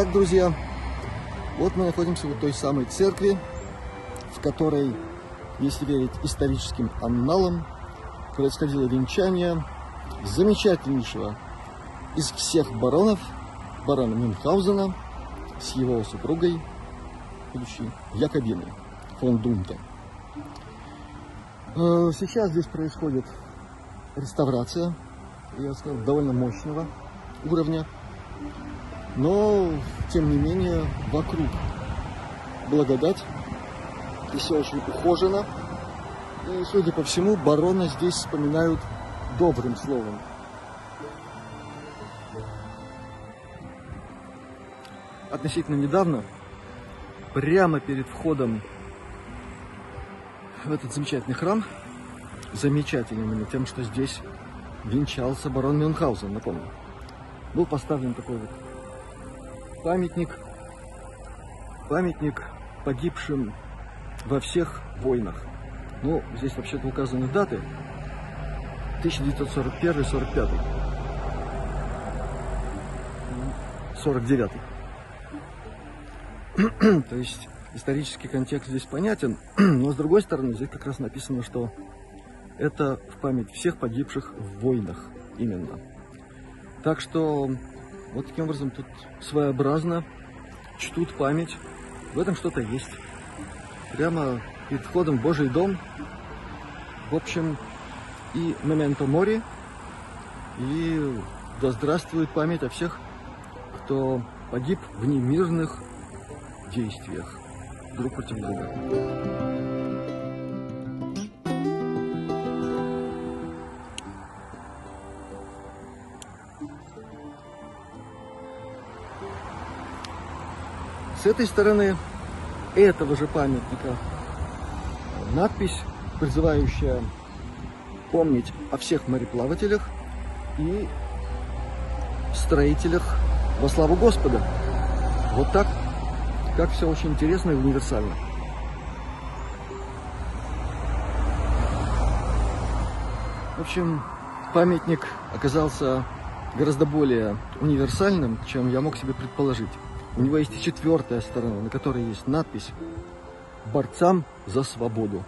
Итак, друзья, вот мы находимся в той самой церкви, в которой, если верить историческим анналам, происходило венчание замечательнейшего из всех баронов, барона Мюнхгаузена, с его супругой, будущей Якобиной фон Дунта. Э, сейчас здесь происходит реставрация, я сказал, довольно мощного уровня, но, тем не менее, вокруг благодать, и все очень ухожено, и, судя по всему, барона здесь вспоминают добрым словом. Относительно недавно, прямо перед входом в этот замечательный храм, замечательный именно тем, что здесь венчался барон Мюнхгаузен, напомню, был поставлен такой вот памятник, памятник погибшим во всех войнах. Ну, здесь вообще-то указаны даты. 1941-45. 49. То есть исторический контекст здесь понятен, но с другой стороны здесь как раз написано, что это в память всех погибших в войнах именно. Так что вот таким образом тут своеобразно чтут память. В этом что-то есть. Прямо перед входом в Божий дом. В общем, и моменто мори, и да здравствует память о всех, кто погиб в немирных действиях друг против друга. С этой стороны этого же памятника надпись, призывающая помнить о всех мореплавателях и строителях во славу Господа. Вот так, как все очень интересно и универсально. В общем, памятник оказался гораздо более универсальным, чем я мог себе предположить. У него есть и четвертая сторона, на которой есть надпись «Борцам за свободу».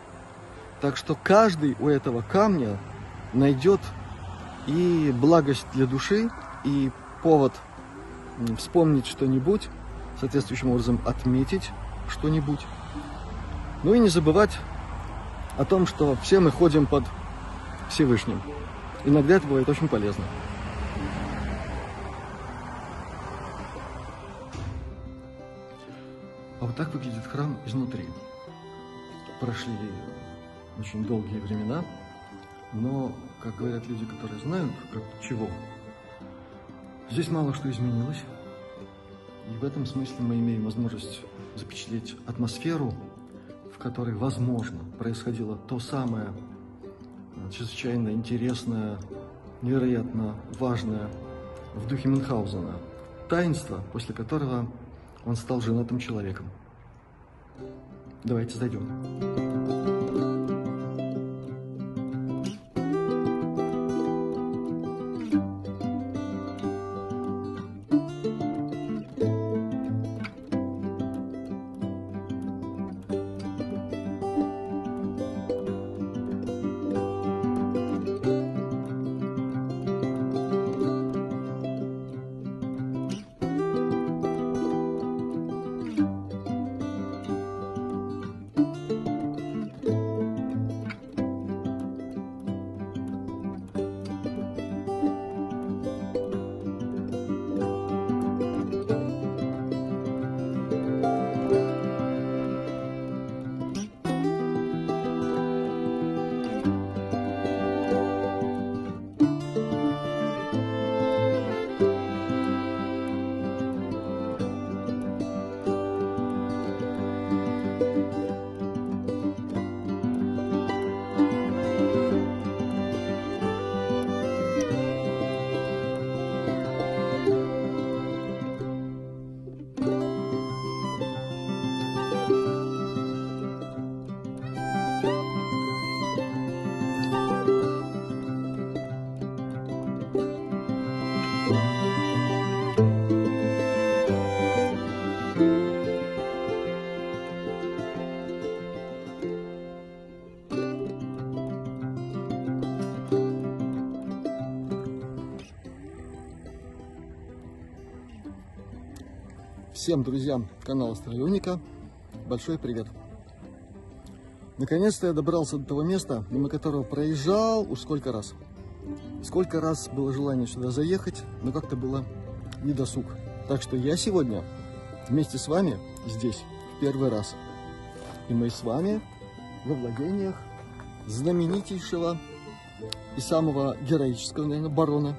Так что каждый у этого камня найдет и благость для души, и повод вспомнить что-нибудь, соответствующим образом отметить что-нибудь. Ну и не забывать о том, что все мы ходим под Всевышним. Иногда это бывает очень полезно. Так выглядит храм изнутри. Прошли очень долгие времена, но, как говорят люди, которые знают, как чего, здесь мало что изменилось. И в этом смысле мы имеем возможность запечатлеть атмосферу, в которой, возможно, происходило то самое чрезвычайно интересное, невероятно важное в духе Мюнхгаузена. Таинство, после которого он стал женатым человеком. Давайте зайдем. Всем друзьям канала Строевника большой привет! Наконец-то я добрался до того места, мимо которого проезжал уж сколько раз. Сколько раз было желание сюда заехать, но как-то было недосуг. Так что я сегодня вместе с вами здесь в первый раз. И мы с вами во владениях знаменитейшего и самого героического, наверное, барона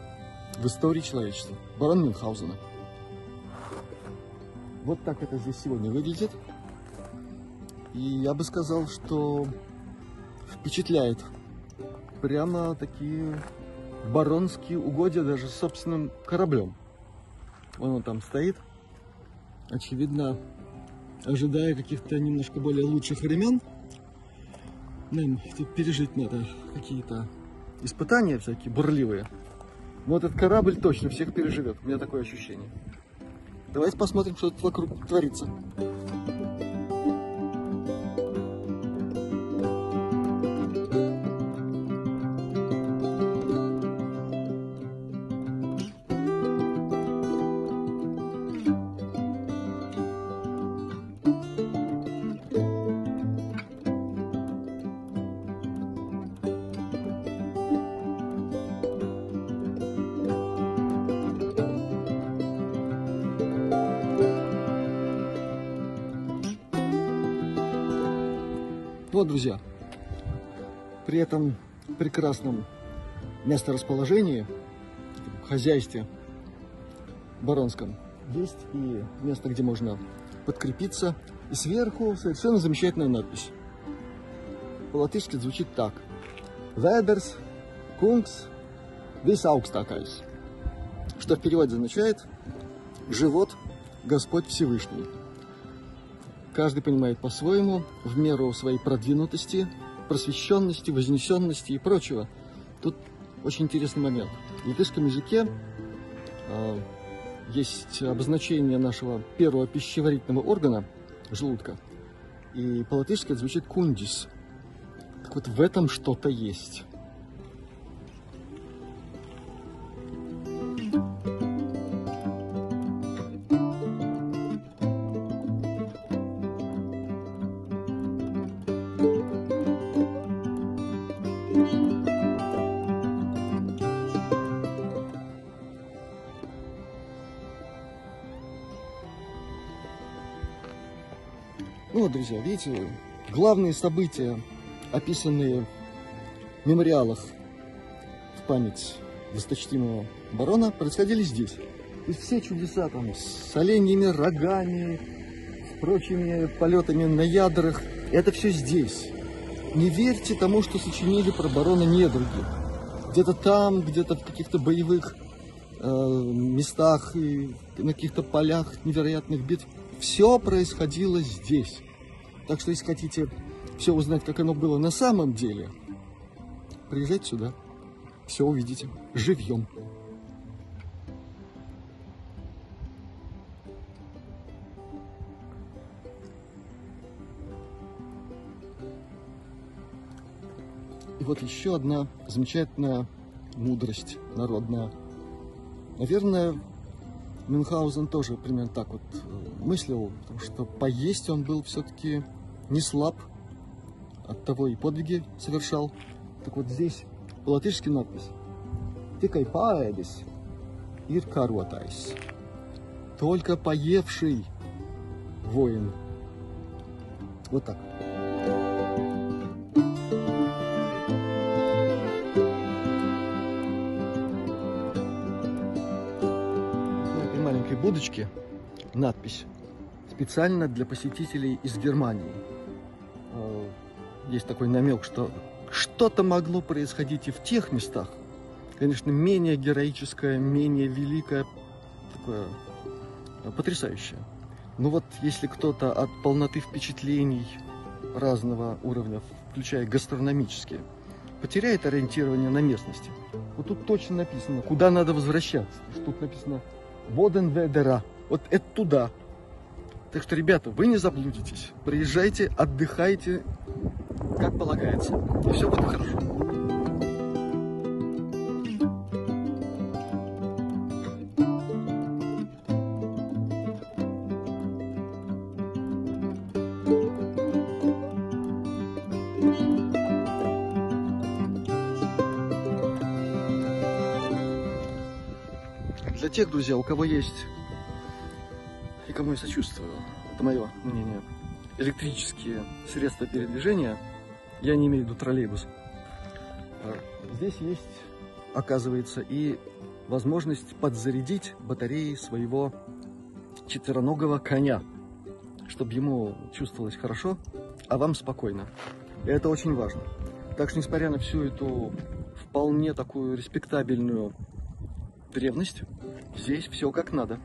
в истории человечества, барона Мюнхгаузена. Вот так это здесь сегодня выглядит. И я бы сказал, что впечатляет. Прямо такие баронские угодья даже с собственным кораблем. Вон он там стоит. Очевидно, ожидая каких-то немножко более лучших времен. Нам тут пережить надо какие-то испытания всякие бурливые. Вот этот корабль точно всех переживет. У меня такое ощущение. Давайте посмотрим, что тут вокруг творится. Друзья, при этом прекрасном месторасположении, хозяйстве баронском, есть и место, где можно подкрепиться. И сверху совершенно замечательная надпись. По-латышски звучит так. Vēders, kungs visaugstākais. Что в переводе означает «Живот Господь Всевышний». Каждый понимает по-своему, в меру своей продвинутости, просвещенности, вознесенности и прочего. Тут очень интересный момент. В латышском языке э, есть обозначение нашего первого пищеварительного органа, желудка. И по-латышски это звучит кундис. Так вот в этом что-то есть. Ну вот, друзья, видите, главные события, описанные в мемориалах в память досточтимого барона, происходили здесь. Есть все чудеса там с оленьими рогами, с прочими полетами на ядрах, это все здесь. Не верьте тому, что сочинили про барона недруги. Где-то там, где-то в каких-то боевых э, местах и на каких-то полях невероятных битв. Все происходило здесь. Так что, если хотите все узнать, как оно было на самом деле, приезжайте сюда. Все увидите. Живьем. И вот еще одна замечательная мудрость народная. Наверное, Мюнхгаузен тоже примерно так вот э, мыслил, потому что поесть он был все-таки не слаб, от того и подвиги совершал. Так вот здесь по-латышски надпись «Тикай паэдис, ир каруатайс». Только поевший воин. Вот так. Будочке надпись специально для посетителей из Германии. Э, есть такой намек, что что-то могло происходить и в тех местах. Конечно, менее героическое, менее великое, такое э, потрясающее. Но вот если кто-то от полноты впечатлений разного уровня, включая гастрономические, потеряет ориентирование на местности, вот тут точно написано, куда надо возвращаться. Тут написано Боденведера. Вот это туда. Так что, ребята, вы не заблудитесь. Приезжайте, отдыхайте, как полагается. И все будет хорошо. Тех, друзья, у кого есть, и кому я сочувствую, это мое мнение, электрические средства передвижения, я не имею в виду троллейбус, а здесь есть, оказывается, и возможность подзарядить батареи своего четвероногого коня, чтобы ему чувствовалось хорошо, а вам спокойно. И это очень важно. Так что, несмотря на всю эту вполне такую респектабельную древность, здесь все как надо.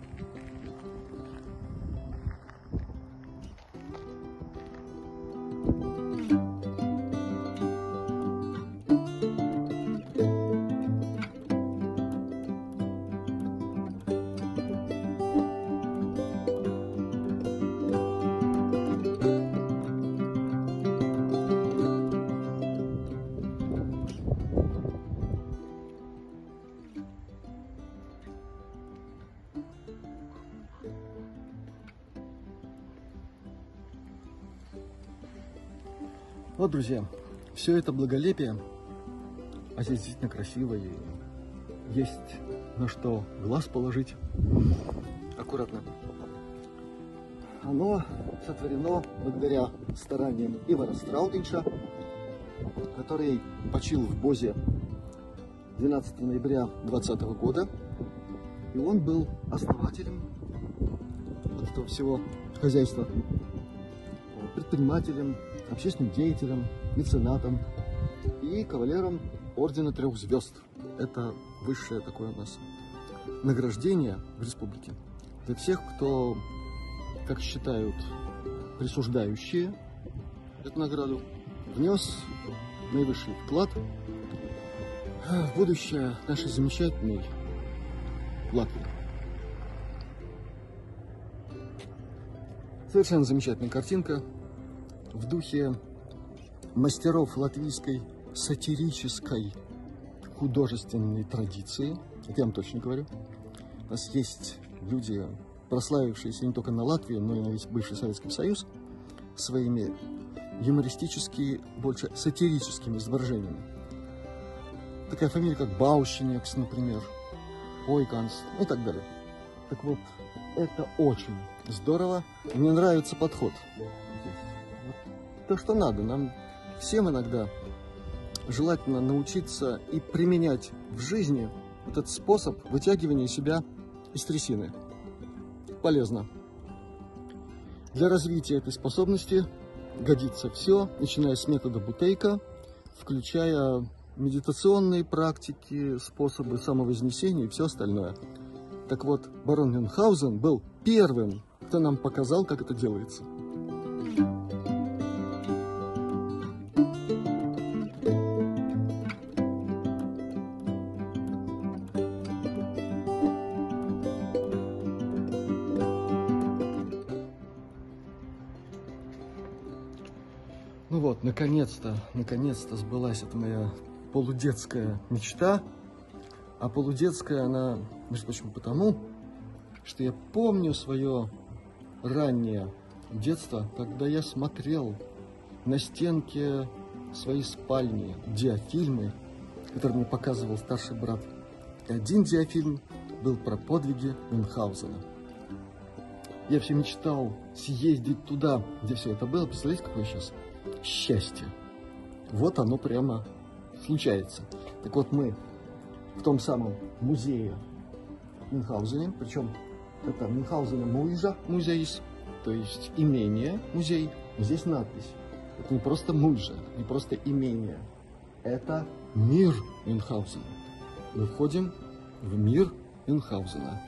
Друзья, все это благолепие, а здесь действительно красиво и есть на что глаз положить. Аккуратно. Оно сотворено благодаря стараниям Ивара Страутинша, который почил в Бозе 12 ноября 2020 года. И он был основателем этого всего хозяйства, предпринимателем, общественным деятелем, меценатом и кавалером Ордена Трех Звезд. Это высшее такое у нас награждение в республике для всех, кто, как считают присуждающие эту награду, внес наивысший вклад в будущее нашей замечательной Латвии. Совершенно замечательная картинка в духе мастеров латвийской сатирической художественной традиции. Это я вам точно говорю. У нас есть люди, прославившиеся не только на Латвию, но и на весь бывший Советский Союз своими юмористически, больше сатирическими изображениями. Такая фамилия, как Баущинекс, например, Ойканс и так далее. Так вот, это очень здорово. Мне нравится подход то, что надо. Нам всем иногда желательно научиться и применять в жизни этот способ вытягивания себя из трясины. Полезно. Для развития этой способности годится все, начиная с метода Бутейка, включая медитационные практики, способы самовознесения и все остальное. Так вот, барон Мюнхгаузен был первым, кто нам показал, как это делается. Наконец-то, наконец-то сбылась эта моя полудетская мечта. А полудетская она, между прочим, потому, что я помню свое раннее детство, когда я смотрел на стенке своей спальни диафильмы, которые мне показывал старший брат. И один диафильм был про подвиги Мюнхгаузена. Я все мечтал съездить туда, где все это было. Представляете, какое сейчас счастье. Вот оно прямо случается. Так вот мы в том самом музее Мюнхгаузене, причем это Мюнхгаузена Муйжа, музей, то есть имение, музей. Здесь надпись. Это не просто Муйжа, не просто имение. Это мир Мюнхгаузена. Мы входим в мир Мюнхгаузена.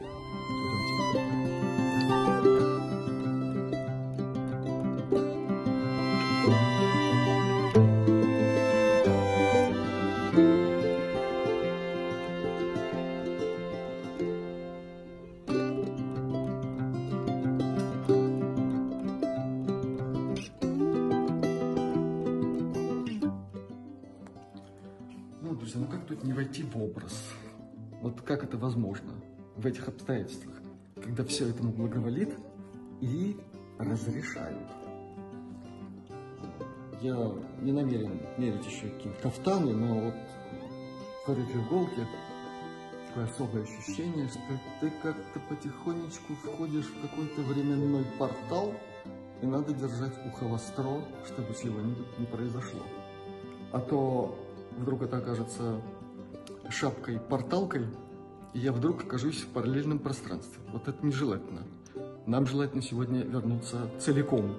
Вот как это возможно в этих обстоятельствах, когда все этому благоволит и разрешают? Я не намерен мерить еще какие-то кафтаны, но вот в этой футболке такое особое ощущение, что ты как-то потихонечку входишь в какой-то временной портал, и надо держать ухо востро, чтобы чего-нибудь не произошло. А то вдруг это окажется шапкой-порталкой, и я вдруг окажусь в параллельном пространстве. Вот это нежелательно. Нам желательно сегодня вернуться целиком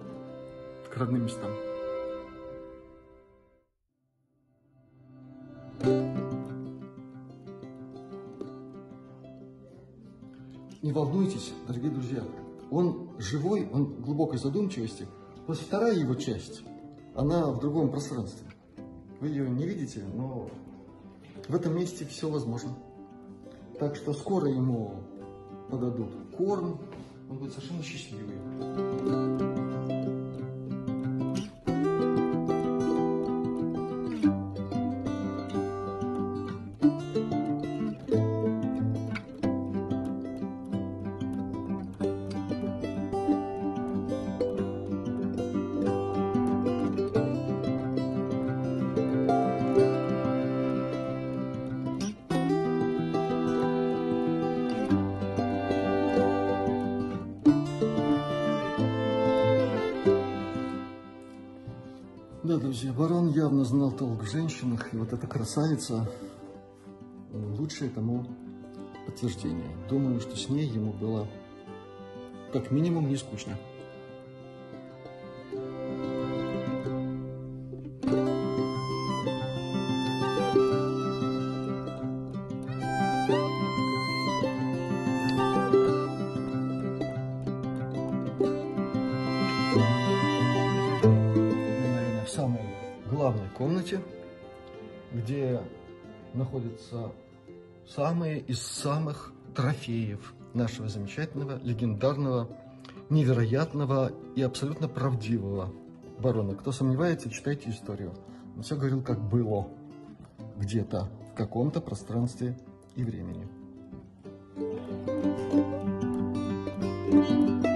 к родным местам. Не волнуйтесь, дорогие друзья, он живой, он глубокой задумчивости. Вот вторая его часть, она в другом пространстве. Вы ее не видите, но в этом месте все возможно. Так что скоро ему подадут корм, он будет совершенно счастливый. Знал толк в женщинах, и вот эта красавица лучшее тому подтверждение. Думаю, что с ней ему было как минимум не скучно. Комнате, где находятся самые из самых трофеев нашего замечательного, легендарного, невероятного и абсолютно правдивого барона. Кто сомневается, читайте историю. Он все говорил, как было где-то в каком-то пространстве и времени. вдруг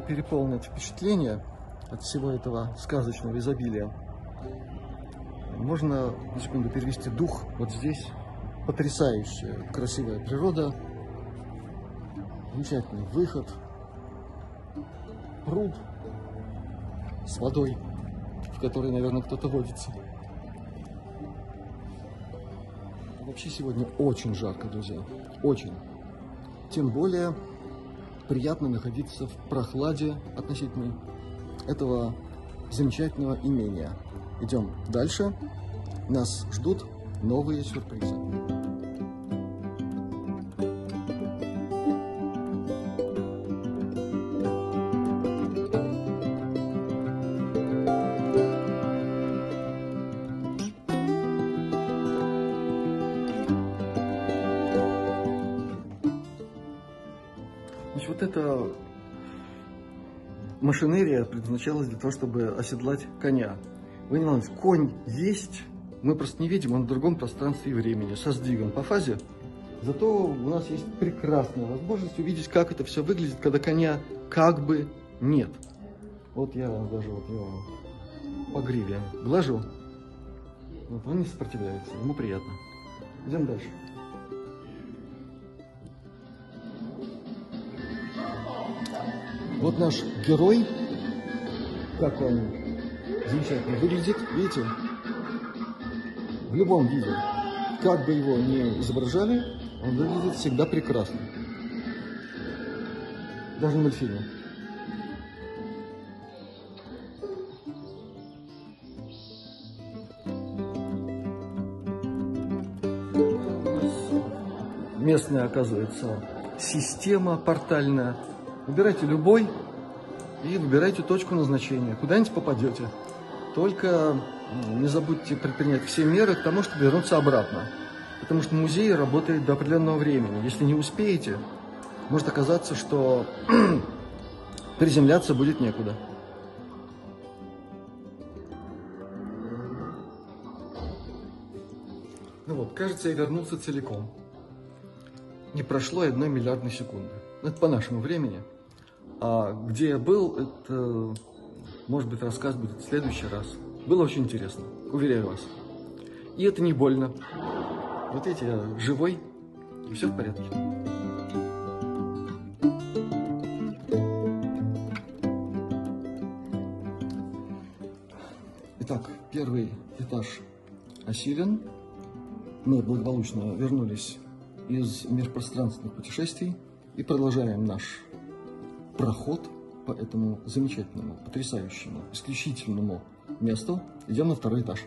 мгновение переполнит впечатление от всего этого сказочного изобилия, можно на секунду перевести дух вот здесь. Потрясающая, красивая природа, замечательный выход, пруд с водой, в которой, наверное, кто-то водится. Вообще сегодня очень жарко, друзья, очень. Тем более приятно находиться в прохладе относительной этого замечательного имения. Идем дальше. Нас ждут новые сюрпризы. Машинерия предназначалась для того, чтобы оседлать коня. Вы волнуйтесь, конь есть, мы просто не видим, он в другом пространстве и времени, со сдвигом по фазе. Зато у нас есть прекрасная возможность увидеть, как это все выглядит, когда коня как бы нет. Вот я даже вот его по гриве глажу. Вот он не сопротивляется, ему приятно. Идем дальше. Вот наш герой, как он замечательно выглядит, видите, в любом виде, как бы его ни изображали, он выглядит всегда прекрасно. Даже в мультфильме. Местная, оказывается, система портальная Выбирайте любой и выбирайте точку назначения. Куда-нибудь попадете. Только не забудьте предпринять все меры к тому, чтобы вернуться обратно. потому что музей работает до определенного времени. Если не успеете, может оказаться, что приземляться будет некуда. Ну вот, кажется, я вернулся целиком. Не прошло одной миллиардной секунды. Это по нашему времени. А где я был, это, может быть, рассказ будет в следующий раз. Было очень интересно, уверяю вас. И это не больно. Вот эти я живой, и все в порядке. Итак, первый этаж осилен. Мы благополучно вернулись из межпространственных путешествий и продолжаем наш проход по этому замечательному, потрясающему, исключительному месту. Идем на второй этаж.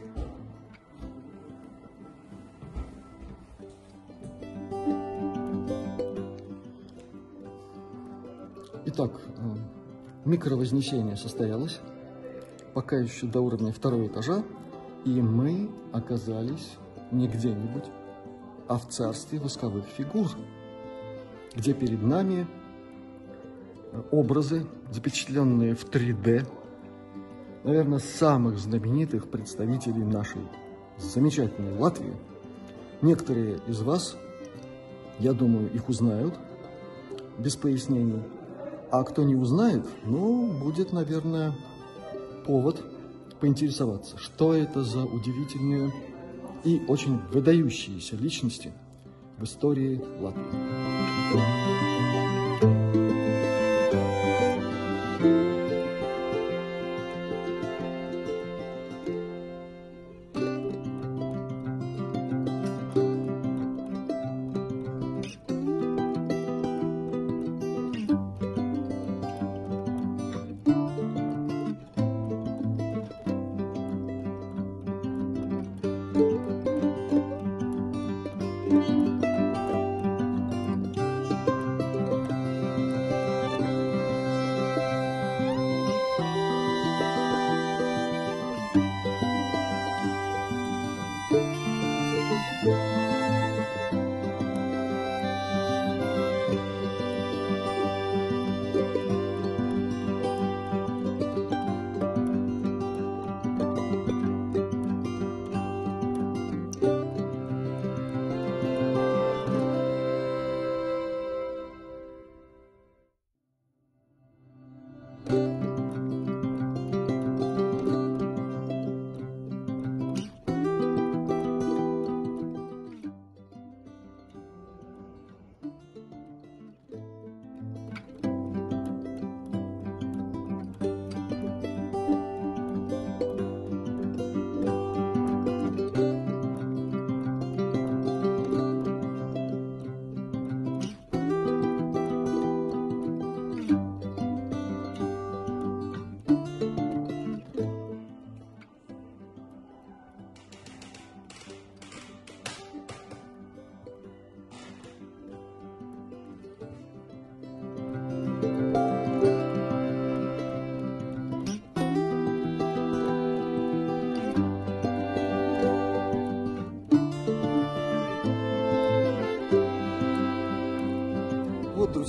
Итак, э, микровознесение состоялось, пока еще до уровня второго этажа, и мы оказались не где-нибудь, а в царстве восковых фигур, где перед нами образы, запечатленные в 3D, наверное, самых знаменитых представителей нашей замечательной Латвии. Некоторые из вас, я думаю, их узнают без пояснений. А кто не узнает, ну, будет, наверное, повод поинтересоваться, что это за удивительные и очень выдающиеся личности в истории Латвии.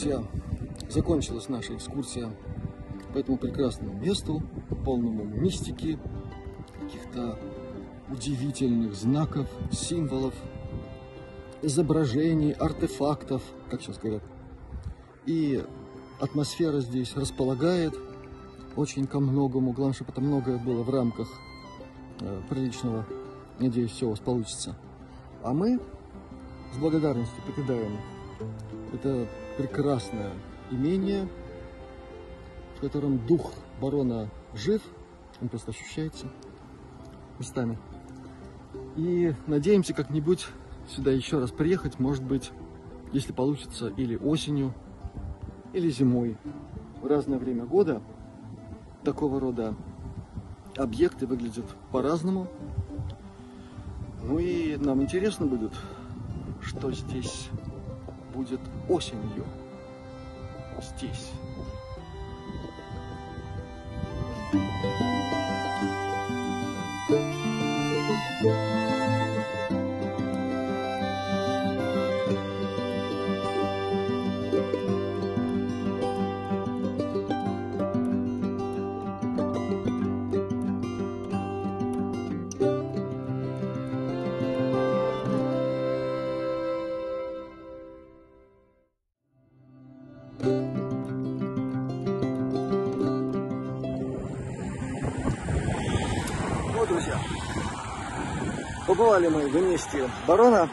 друзья, закончилась наша экскурсия по этому прекрасному месту, полному мистики, каких-то удивительных знаков, символов, изображений, артефактов, как сейчас говорят. И атмосфера здесь располагает очень ко многому. Главное, чтобы это многое было в рамках э, приличного. Надеюсь, все у вас получится. А мы с благодарностью покидаем это прекрасное имение, в котором дух барона жив, он просто ощущается местами. И надеемся как-нибудь сюда еще раз приехать, может быть, если получится, или осенью, или зимой. В разное время года такого рода объекты выглядят по-разному. Ну и нам интересно будет, что здесь будет осенью здесь. Вот, побывали мы в месте барона,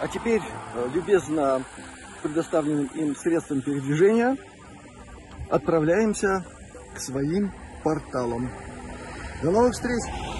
а теперь, э, любезно предоставленным им средством передвижения, отправляемся к своим порталам. До новых встреч!